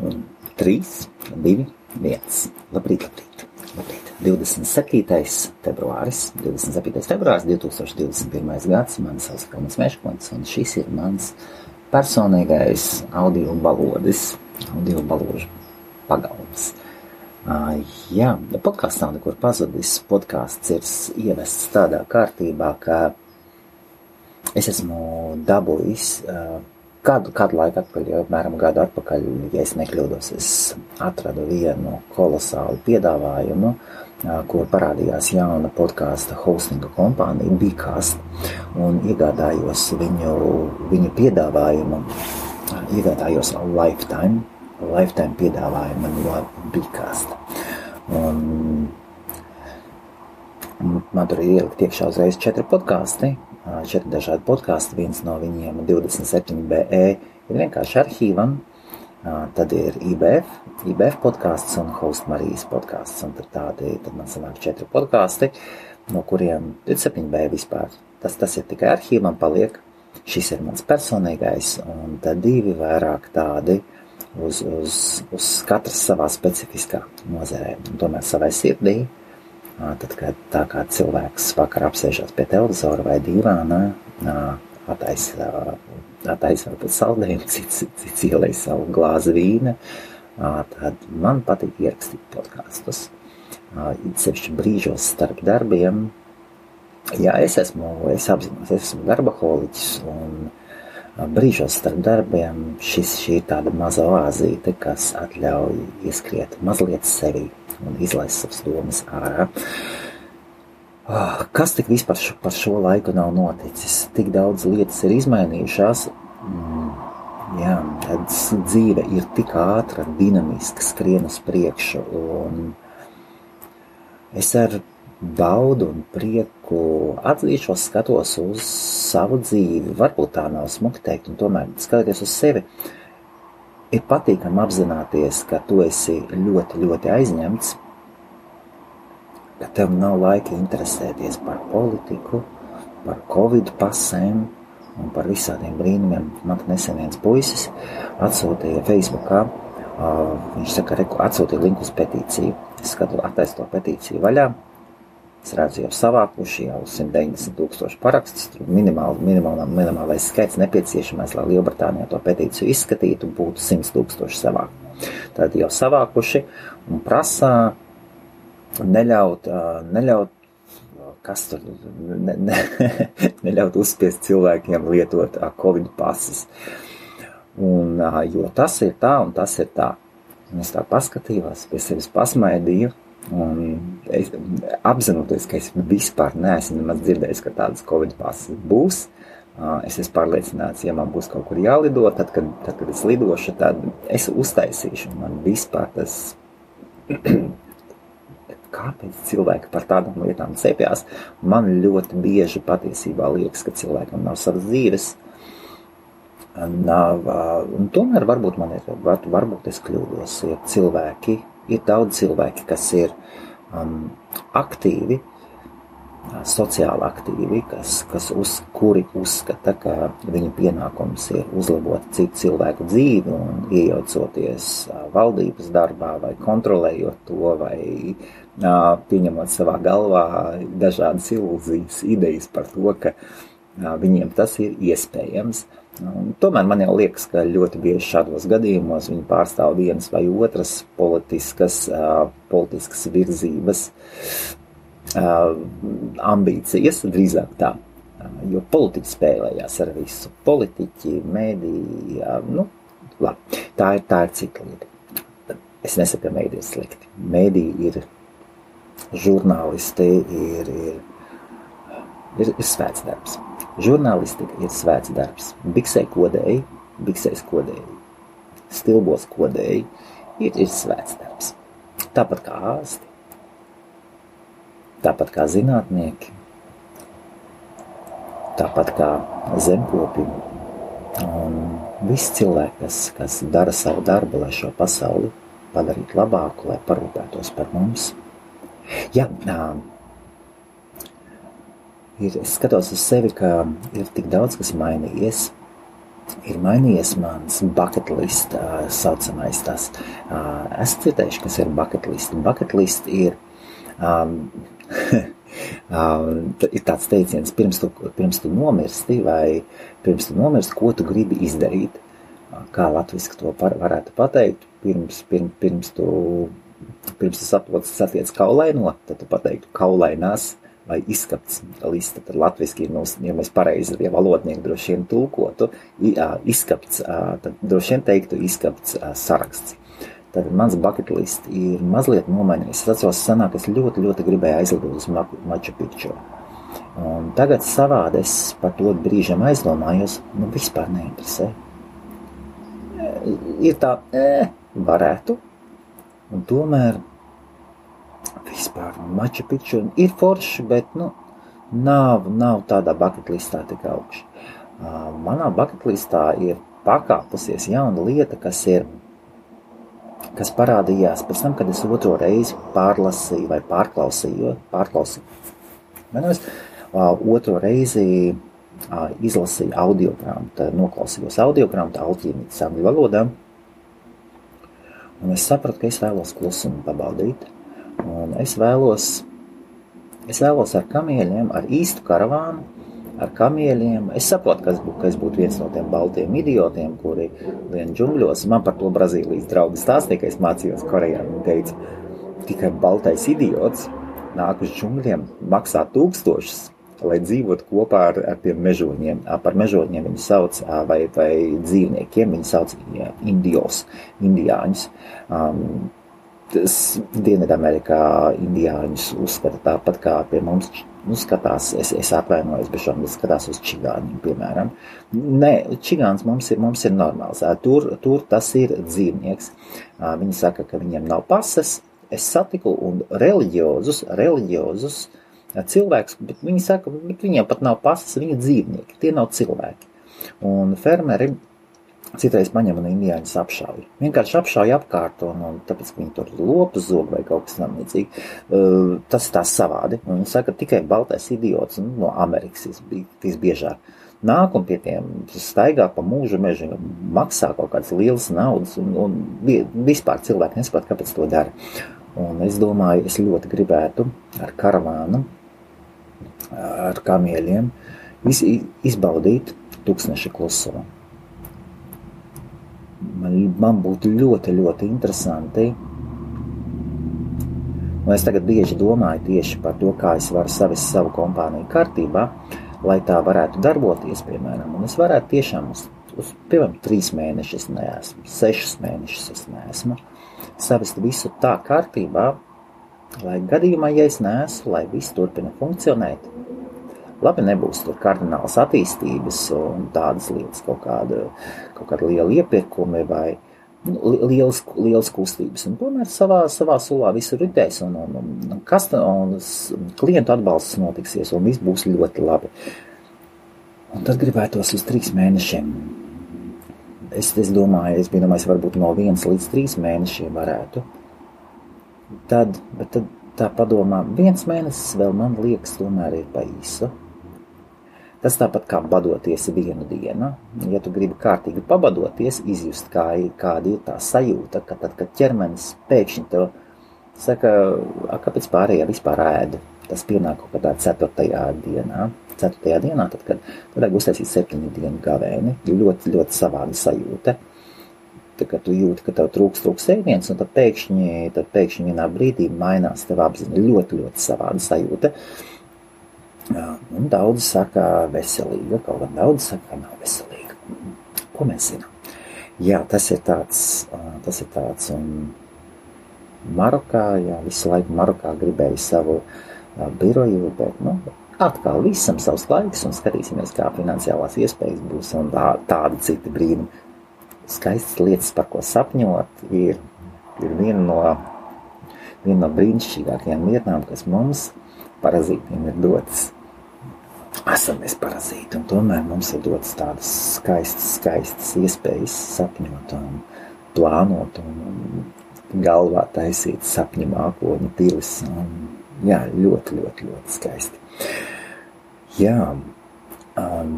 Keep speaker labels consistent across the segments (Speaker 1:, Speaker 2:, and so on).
Speaker 1: Un 3, 2, 1. Labrīt, labrīt. labrīt. 27. februāris, 27. februāris 2021. gads, man sauc Kalnis Meškons, un šis ir mans personīgais audio balodis, audio baložu pagalms. Uh, jā, podkāsts nav nekur pazudis. Podkāsts ir ievests tādā kārtībā, ka es esmu dabūjis uh, Kādu, kādu laiku atpakaļ, jau apmēram gadu atpakaļ, ja es nekļūdos, es atradu vienu kolosālu piedāvājumu, kur parādījās jauna podkāstu hostinga kompānija Bikast, un iegādājos viņu, viņu piedāvājumu, iegādājos Lifetime, Lifetime piedāvājumu no Bikast. Un man tur ir ielikt iekšā uzreiz četri podkāsti, četri dažādi podkāsti. Viens no viņiem, 27BE, ir vienkārši arhīvam. Tad ir IBF, IBF podkāsts un Host Marijas podkāsts. Tad tādi, tad man sanāk četri podkāsti, no kuriem 27B vispār. Tas, tas ir tikai arhīvam paliek. Šis ir mans personīgais, un tad divi vairāk tādi uz, uz, uz katras savā specifiskā nozarē. Tomēr savai sirdī Tad, kad tā kā cilvēks vakar apsēžās pie televizora vai divānā, attaisa, attaisa varbūt saldējumu, cits, cits ielēja savu glāzi vīna, tad man patīk ierakstīt podkāstus. Sevišķi brīžos starp darbiem. Jā, es esmu, es apzinos, es esmu darbaholiķis un brīžos starp darbiem šis, šī ir tāda maza oāzīte, kas atļauj ieskriet mazliet sevi un izlaist savas domas ārā. Oh, kas tik vispār šo, par šo laiku nav noticis? Tik daudz lietas ir izmainījušās. Mm, jā, tad dzīve ir tik ātra, dinamiska, skrien uz priekšu. Es ar baudu un prieku atzīšos, skatos uz savu dzīvi. Varbūt tā nav smuki teikt, un tomēr skatoties uz sevi. Ir patīkami apzināties, ka tu esi ļoti, ļoti aizņemts, ka tev nav laika interesēties par politiku, par covid pasēm un par visādiem brīnumiem. Man nesen viens puisis atsūtīja Facebookā, uh, viņš saka, reku, atsūtīja linku uz petīciju. Es skatu, attaisu to petīciju vaļā, Es redzu, jau savākuši jau 190 tūkstoši parakstus. Tur minimāli, minimāli, minimālais skaits nepieciešamais, lai Lielbritānijā to petīciju izskatītu, būtu 100 tūkstoši savākt. Tad jau savākuši un prasa neļaut, neļaut kas tur ne, ne, neļaut uzspiest cilvēkiem lietot Covid pases. Un, jo tas ir tā un tas ir tā. Un es tā paskatījos, pie sevis pasmaidīju Un es apzinoties, ka es vispār neesmu nemaz dzirdējis, ka tādas covid pasas būs. Es esmu pārliecināts, ja man būs kaut kur jālido, tad, kad, tad, kad es lidošu, tad es uztaisīšu. Man vispār tas, kāpēc cilvēki par tādām lietām cepjas, man ļoti bieži patiesībā liekas, ka cilvēkam nav savas dzīves. Nav, un tomēr varbūt ir, var, varbūt es kļūdos, ir cilvēki, ir daudz cilvēki, kas ir um, aktīvi, sociāli aktīvi, kas, kas uz kuri uzskata, ka viņu pienākums ir uzlabot citu cilvēku dzīvi un iejaucoties valdības darbā vai kontrolējot to vai pieņemot savā galvā dažādas ilūzijas, idejas par to, ka viņiem tas ir iespējams. Tomēr man liekas, ka ļoti bieži šādos gadījumos viņi pārstāv vienas vai otras politiskas, politiskas virzības, ambīcijas, drīzāk tā. Jo politiķi spēlējās ar visu. Politiķi, mēdīji, nu, labi, tā ir, tā ir cita lieta. Es nesaku, ka mēdī ir slikti. Mēdī ir žurnālisti, ir, ir, ir, ir svēts darbs. Žurnālistika ir svēts darbs. Biksē kodēji, biksēs kodēji, stilbos kodēji ir, ir svēts darbs. Tāpat kā ārsti, tāpat kā zinātnieki, tāpat kā zemkopi un visi cilvēki, kas, kas dara savu darbu, lai šo pasauli padarītu labāku, lai parūpētos par mums. Ja, ir, es skatos uz sevi, ka ir tik daudz kas mainījies. ir mainījies mans bucket list, uh, saucamais tas. Esat dzirdējuši, kas ir bucket list? Bucket list ir, um, um, ir tāds teiciens, pirms tu, pirms tu nomirsti vai pirms tu nomirsti, ko tu gribi izdarīt. Kā latviski to par, varētu pateikt, pirms, pirms, pirms tu, pirms tu saproci, satiec kaulaino, tad tu pateiktu kaulainās vai izskats lista, tad latviski ir, mums, ja mēs pareizi, ja valodnieki droši vien tulkotu, izskats, tad droši vien teiktu izskats saraksts. Tad mans bucket list ir mazliet nomainījis. Es atceros, senāk es ļoti, ļoti gribēju aizlidot uz Maču Pikču. Un tagad savādi es par to brīžam aizdomājos, nu vispār neinteresē. Ir tā, e, varētu, un tomēr vispār Maču Pikču ir forši, bet, nu, nav, nav tādā buketlistā tik augši. Uh, manā buketlistā ir pakāpusies jauna lieta, kas ir, kas parādījās pēc tam, kad es otro reizi pārlasīju vai pārklausīju, pārklausīju. Manos, uh, otro reizi uh, izlasīju audiogrammu, noklausījos audiogrammu, alķīmītas angļu valodā, un es sapratu, ka es vēlos klusumu pabaudīt. Un es vēlos, es vēlos ar kamieļiem, ar īstu karavānu, ar kamieļiem. Es saprotu, ka būtu, ka es būtu viens no tiem baltiem idiotiem, kuri lien džungļos. Man par to Brazīlijas draugi stāstīja, ka es mācījos Korejā. Viņi teica, tikai baltais idiots nāk uz džungļiem, maksā tūkstošus, lai dzīvotu kopā ar, ar tiem mežoņiem. Par mežoņiem viņi sauc, vai, vai dzīvniekiem, viņi sauc indios, indiāņus. Um, Dienvidamerikā indiāņus uzskata tāpat kā pie mums. Nu, skatās, es, es atvainojos, bet šodien skatās uz čigāņiem, piemēram. Nē, čigāns mums ir, mums ir normāls. Tur, tur tas ir dzīvnieks. Viņi saka, ka viņiem nav pases. Es satiku un reliģiozus, reliģiozus cilvēkus, bet viņi saka, ka viņiem pat nav pases, viņi ir dzīvnieki, tie nav cilvēki. Un fermeri Citreiz paņem un indiāņus apšauj. Vienkārši apšauj apkārt, un, un tāpēc, ka viņi tur lopu zog vai kaut kas tam līdzīgi. Uh, tas tās savādi. Un viņi saka, tikai baltais idiots nu, no Amerikas visbiežāk. Nāk un pie tiem staigā pa mūža mežu, maksā kaut kādas lielas naudas, un, un vispār cilvēki nesaprot, kāpēc to dara. Un es domāju, es ļoti gribētu ar karavānu, ar kamieļiem iz, izbaudīt tūkstneša klusumu man, man būtu ļoti, ļoti interesanti. Un es tagad bieži domāju tieši par to, kā es varu savest savu kompāniju kārtībā, lai tā varētu darboties, piemēram. Un es varētu tiešām uz, uz piemēram, trīs mēnešus neesmu, sešus mēnešus es neesmu, savest visu tā kārtībā, lai gadījumā, ja es neesmu, lai viss turpina funkcionēt, Labi, nebūs tur kardināls attīstības un tādas lietas, kaut kāda, kaut kāda liela iepirkumi vai nu, lielas, lielas kustības. Un tomēr savā, savā sulā viss ritēs un, un, un, kas, un klientu atbalsts notiksies un viss būs ļoti labi. Un tad gribētos uz trīs mēnešiem. Es, es domāju, es biju domājis, varbūt no viens līdz trīs mēnešiem varētu. Tad, tad tā padomā, viens mēnesis vēl man liekas tomēr ir pa īsu. Tas tāpat kā badoties vienu dienu. Ja tu gribi kārtīgi pabadoties, izjust, kā, kāda ir tā sajūta, ka tad, kad ķermenis pēkšņi tev saka, kāpēc pārējie vispār ēda, tas pienāk kaut kādā ceturtajā dienā. Ceturtajā dienā, tad, kad tad uztaisīt septiņu dienu gavēni, ļoti, ļoti savāda sajūta. Tad, kad tu jūti, ka tev trūks, trūks ēdiens, un tad pēkšņi, tad pēkšņi vienā brīdī mainās tev apziņa. Ļoti, ļoti savāda sajūta. Uh, un daudzi saka, veselīga, kaut gan daudzi saka, nav veselīga. Ko mēs zinām? Jā, tas ir tāds, tas ir tāds, un Marokā, jā, visu laiku Marokā gribēju savu biroju, bet, nu, atkal visam savs laiks un skatīsimies, kā finansiālās iespējas būs un tā, tādi citi brīnumi. Skaistas lietas, par ko sapņot, ir, ir viena no, viena no brīnišķīgākajām lietām, kas mums parazītiem ir dotas. Esam mēs parazīti, un tomēr mums ir dotas tādas skaistas, skaistas iespējas sapņot un plānot un galvā taisīt sapņu mākoņu pilis. Un, jā, ļoti, ļoti, ļoti skaisti. Jā, um,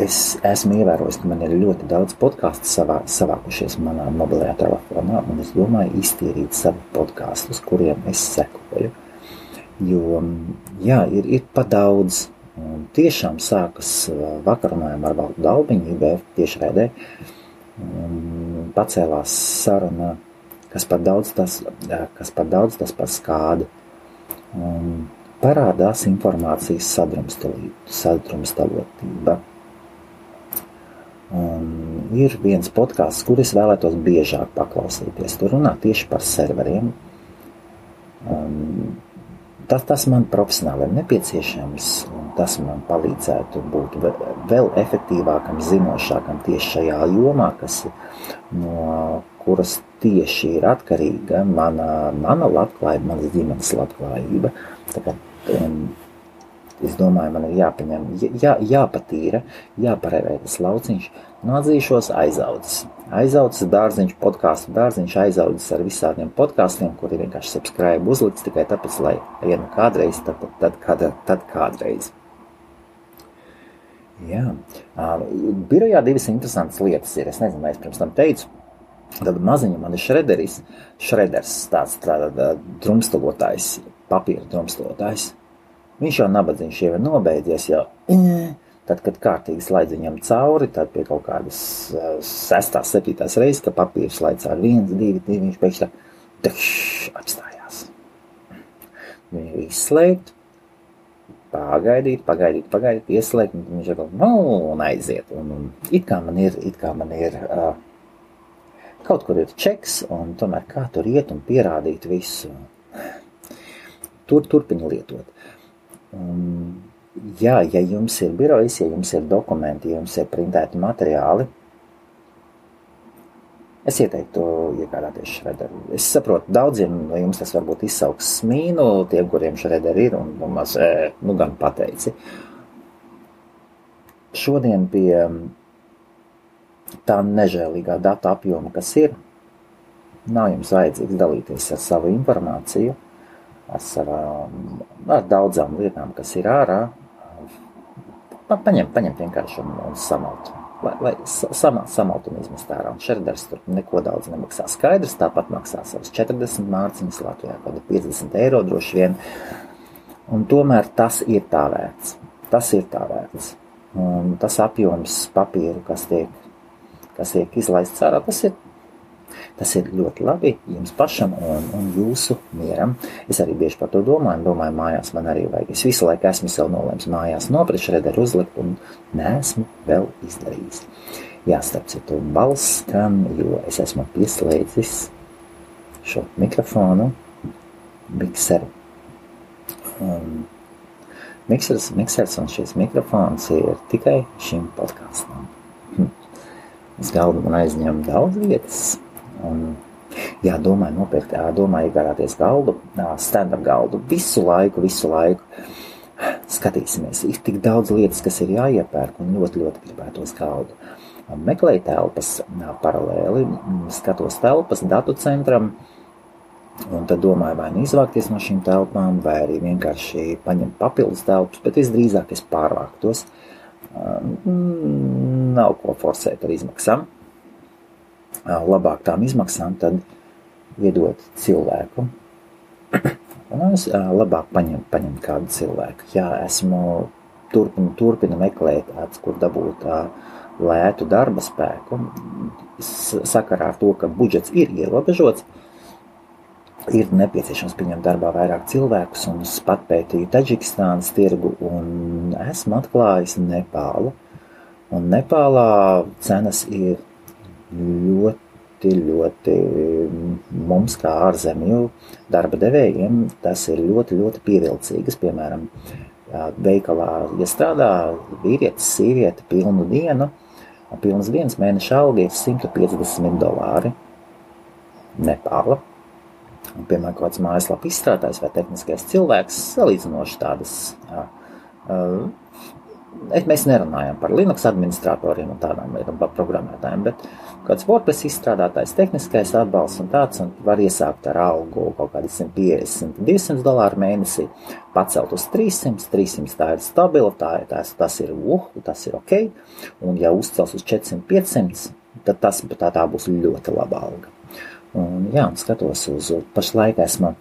Speaker 1: es esmu ievērojis, ka man ir ļoti daudz podkāstu savā, savākušies manā mobilajā telefonā, un es domāju iztīrīt savu podkāstu, kuriem es sekoju. Jo, jā, ir, ir pa daudz, un tiešām sākas vakarunājumi ar Valdu Dalbiņu, IBF tiešraidē, pacēlās saruna, kas par daudz tas, kas par daudz tas par skādu. Un parādās informācijas sadrumstalotība Un ir viens podkāsts, kurus vēlētos biežāk paklausīties. Tur runā tieši par serveriem. Un tas, tas man profesionāli ir nepieciešams, un tas man palīdzētu būt vēl efektīvākam, zinošākam tieši šajā jomā, kas, no kuras tieši ir atkarīga mana, mana labklājība, manas ģimenes labklājība. Tā kā, um, Es domāju, man ir jāpaņem, jā, jāpatīra, jāparevē tas lauciņš. Nu, atzīšos, aizaudzis. Aizaudzis dārziņš, podkāstu dārziņš, aizaudzis ar visādiem podkāstiem, kuri vienkārši subscribe uzlikts tikai tāpēc, lai vienu kādreiz, tad, tad, tad, tad kādreiz. Jā, birojā divas interesantas lietas ir. Es nezinu, vai es pirms tam teicu, Tad maziņa man ir šrederis, šreders, tāds tā, tā, drumstalotājs, papīra drumstalotājs. Viņš jau nabadzīgs jau ir nebeidzies. Jau. Tad, kad kārtīgi slēdz viņam cauri, tad pie kaut kādas uh, sestās, septītās reizes, kad papīrs slēdz ar viens, divi, divi, viņš pēkšņi tā apstājās. Viņu izslēgt, pagaidīt, pagaidīt, pagaidīt, ieslēgt, un viņš jau nu, un aiziet. Un, un it kā man ir, it kā man ir, uh, kaut kur ir čeks, un tomēr kā tur iet un pierādīt visu. Tur turpina lietot. Un, jā, ja jums ir birojas, ja jums ir dokumenti, ja jums ir printēti materiāli, Es ieteiktu iegādāties šrederu. Es saprotu, daudziem no jums tas varbūt izsauks smīnu, tie, kuriem šrederi ir, un nu, maz, nu, gan pateici. Šodien pie tā nežēlīgā datu apjoma, kas ir, nav jums vajadzīgs dalīties ar savu informāciju ar savām, ar daudzām lietām, kas ir ārā. Paņemt, paņemt vienkārši un, un samalt. Lai, lai samalt, samalt un izmest ārā. Un šerders tur neko daudz nemaksā. Skaidrs, tāpat maksā savus 40 mārciņas Latvijā, kaut 50 eiro droši vien. Un tomēr tas ir tā vērts. Tas ir tā vērts. Un tas apjoms papīru, kas tiek, kas tiek izlaists ārā, tas ir Tas ir ļoti labi jums pašam un, un jūsu mieram. Es arī bieži par to domāju, domāju, mājās man arī vajag. Es visu laiku esmu sev nolēmis mājās nopirkt šrederu uzlikt un neesmu vēl izdarījis. Jā, starp citu, balss skan, jo es esmu pieslēdzis šo mikrofonu, mikseru. Un miksers, miksers un šis mikrofons ir tikai šim podkāstam. Hm. Uz galda man aizņem daudz vietas, Un, jā, domāju, nopirkt, domāju, iegādāties galdu, stand-up galdu visu laiku, visu laiku. Skatīsimies, ir tik daudz lietas, kas ir jāiepērk, un ļoti, ļoti gribētos galdu. Meklēju telpas paralēli, skatos telpas datu centram, un tad domāju, vai nu izvākties no šīm telpām, vai arī vienkārši paņemt papildus telpas, bet visdrīzāk es pārvāktos. Nav ko forsēt ar izmaksām labāk tām izmaksām, tad iedot cilvēku. Un es labāk paņemt, paņemt kādu cilvēku. Jā, esmu turpinu, turpinu meklēt, tāds, kur dabūt lētu darba spēku. Sakarā ar to, ka budžets ir ierobežots, ir nepieciešams pieņemt darbā vairāk cilvēkus, un es pat pētīju Taģikistānas tirgu, un esmu atklājis Nepālu. Un Nepālā cenas ir ļoti, ļoti mums, kā ārzemju darba devējiem, tas ir ļoti, ļoti pievilcīgas. Piemēram, veikalā iestrādā vīrietis, sīviete pilnu dienu, pilnas dienas mēneša alga ir 150 dolāri Nepāla. Piemēram, kāds mājaslapu izstrādājs vai tehniskais cilvēks salīdzinoši tādas jā, mēs nerunājam par Linux administratoriem un tādām lietām, par programmētājiem, bet kāds WordPress izstrādātājs, tehniskais atbalsts un tāds, un var iesākt ar algu kaut kādi 150, 200 dolāru mēnesī, pacelt uz 300, 300 tā ir stabila, tā tas, tas ir, uh, tas ir ok, un ja uzcels uz 400, 500, tad tas, tā, tā būs ļoti laba alga. Un, jā, un skatos uz, pašlaik esmu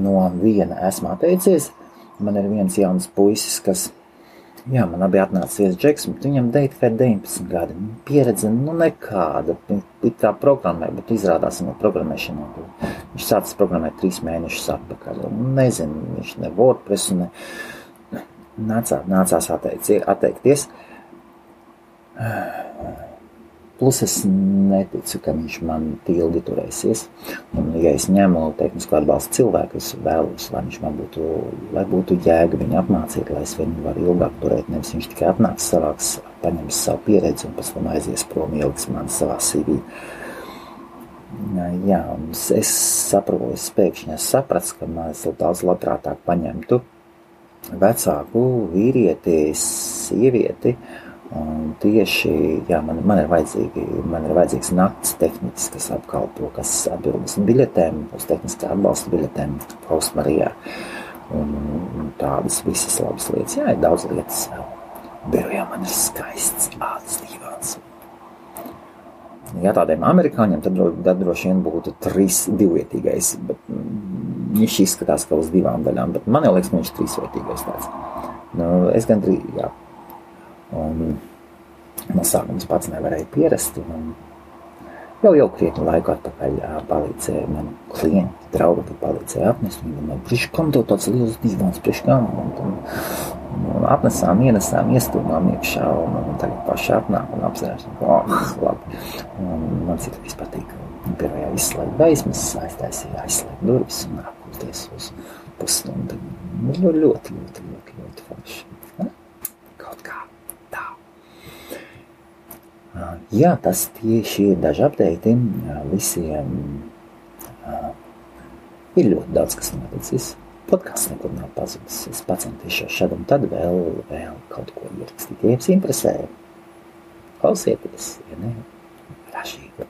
Speaker 1: no viena esmu atteicies, man ir viens jauns puisis, kas, jā, man abi atnācies džeks, bet viņam dēļ tikai 19 gadi, pieredze, nu nekāda, it kā programmē, bet izrādās no programmēšanā. Viņš sācis programmēt trīs mēnešus atpakaļ, un nezinu, viņš ne WordPress, ne, nācā, nācās atteicies, atteikties. Plus es neticu, ka viņš man ilgi turēsies. Un, ja es ņemu tehnisko atbalstu cilvēku, es vēlos, lai viņš man būtu, lai būtu jēga viņu apmācīt, lai es viņu varu ilgāk turēt. Nevis viņš tikai atnāks savāks, paņems savu pieredzi un pēc tam aizies prom, ieliks man savā CV. Jā, es saprotu, es pēkšņi sapratu, ka man es daudz labprātāk paņemtu vecāku vīrieti, sievieti, Un tieši jā, man, man, ir man ir vajadzīgs nakts tehnicis, kas apkalpo, kas atbild uz biļetēm, uz tehniskā atbalsta biļetēm, Postmarijā. Un, un tādas visas labas lietas. Jā, ir daudz lietas. Birojā man ir skaists ādas divāns. Ja tādiem amerikāņiem, tad, tad droši vien būtu trīs divvietīgais, bet mm, viņš izskatās kā uz divām daļām, bet man jau liekas, viņš ir trīsvietīgais tāds. Nu, es gandrīz, jā, Un no sākuma pats nevarēju pierast. Jau, jau krietni laiku atpakaļ palīdzēja man klienti, draugi palīdzēja atnest. Viņi domāja, priekš kam tev tāds liels divāns, priekš kam? Un, un, un atnesām, ienesām, iestūmām iekšā un, un tagad paši atnāk un apzinās, oh, labi. Un man cik vispār patīk. Pirmajā izslēgt gaismas, aiztaisīja aizslēgt durvis un apkulties uz pusstundu. Ļoti, ļoti, ļoti, ļoti, ļoti forši. Jā, tas tieši ir daži apteikti. Visiem ir ļoti daudz, kas noticis. Podkāsts nekur nav pazudis. Es pacentīšos šad un tad vēl, vēl kaut ko ierakstīt. Ja jums interesē, klausieties, ja ne, ražīgi.